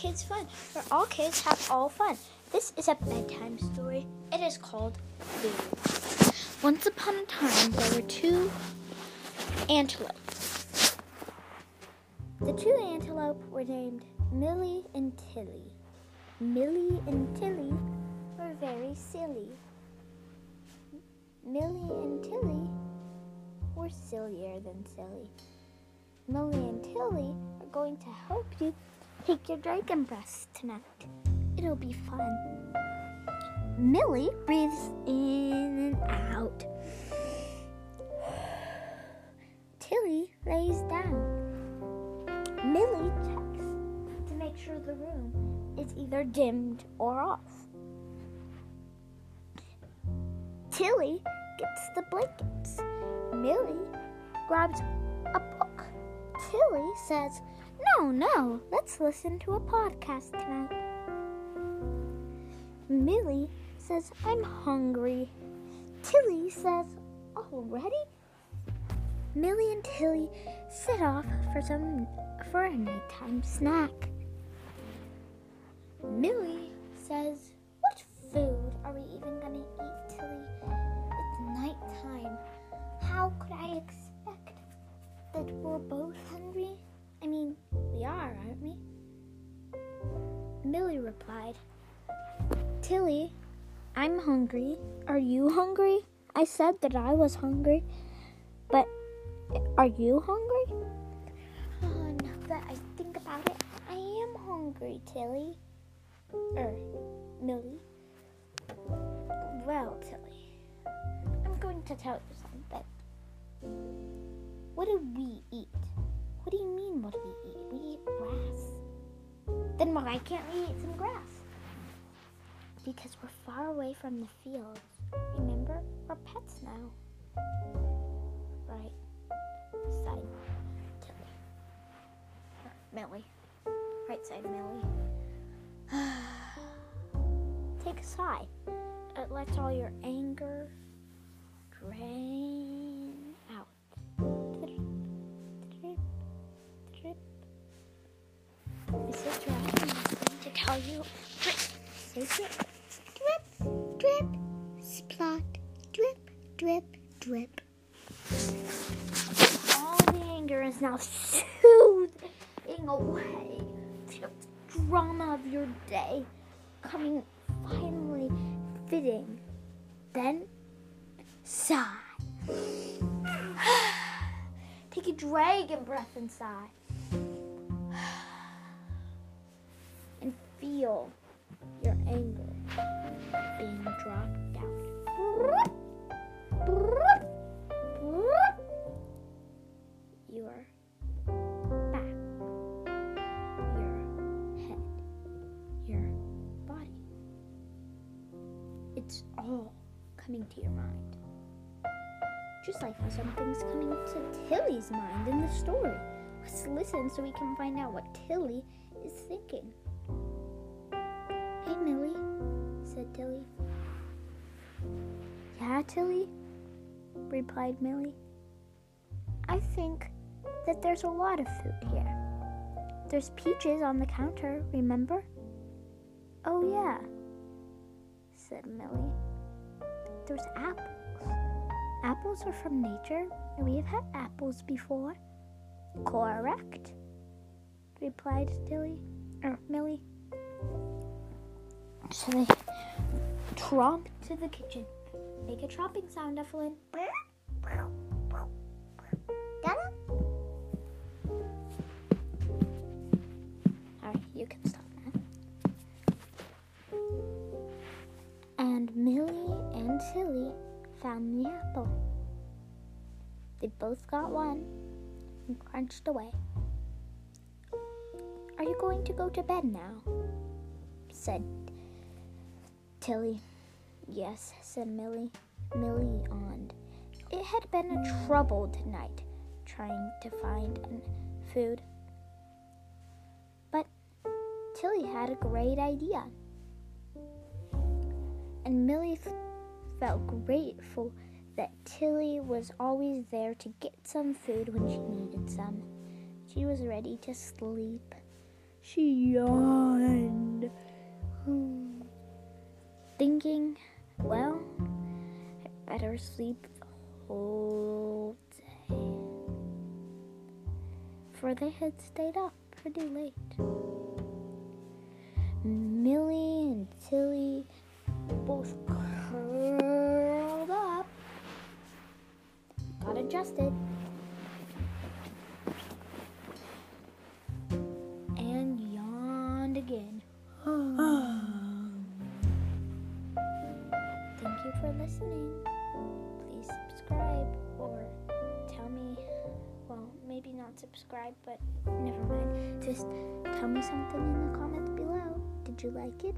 kids fun, where all kids have all fun. This is a bedtime story. It is called Food. Once upon a time, there were two antelopes. The two antelope were named Millie and Tilly. Millie and Tilly were very silly. Millie and Tilly were sillier than silly. Millie and Tilly are going to help you take your dragon breath tonight. It'll be fun. Millie breathes in and out. Tilly lays down. Millie checks to make sure the room is either dimmed or off. Tilly gets the blankets. Millie grabs a book. Tilly says, No, no, let's listen to a podcast tonight. Millie says, I'm hungry. Tilly says, Already? Millie and Tilly set off for some for a nighttime snack. Millie says, What food are we even gonna eat, Tilly? It's nighttime. How could I expect that we're both hungry? I mean, we are, aren't we? Millie replied, Tilly, I'm hungry. Are you hungry? I said that I was hungry, but are you hungry? Oh, now that I think about it, I am hungry, Tilly. Er, Millie. Well, Tilly, I'm going to tell you something. What do we eat? Then why can't we eat some grass? Because we're far away from the fields. Remember, we're pets now. Right. Side Tilly. Millie. Right side Millie. Take a sigh. It lets all your anger drain out. Drip, drip, drip. This is right. Tell you. Drip. Say drip. Drip, drip, splot. Drip, drip, drip. All the anger is now soothing away. The drama of your day coming finally fitting. Then sigh. Take a dragon breath and sigh. Feel your anger being dropped out. Your back, your head, your body. It's all coming to your mind. Just like how something's coming to Tilly's mind in the story. Let's listen so we can find out what Tilly is thinking. Millie, said Tilly. Yeah, Tilly, replied Millie. I think that there's a lot of food here. There's peaches on the counter, remember? Oh, yeah, said Millie. There's apples. Apples are from nature, and we have had apples before. Correct, replied Tilly, So they tromp to the kitchen. Make a tromping sound, Evelyn. Alright, you can stop now. And Millie and Tilly found the apple. They both got one and crunched away. Are you going to go to bed now? said Tilly. Yes, said Millie. Millie yawned. It had been a troubled night trying to find food. But Tilly had a great idea. And Millie f- felt grateful that Tilly was always there to get some food when she needed some. She was ready to sleep. She yawned. Thinking, well, I better sleep the whole day. For they had stayed up pretty late. Millie and Tilly both curled up, got adjusted, and yawned again. listening. Please subscribe or tell me, well, maybe not subscribe, but never mind. Just tell me something in the comments below. Did you like it?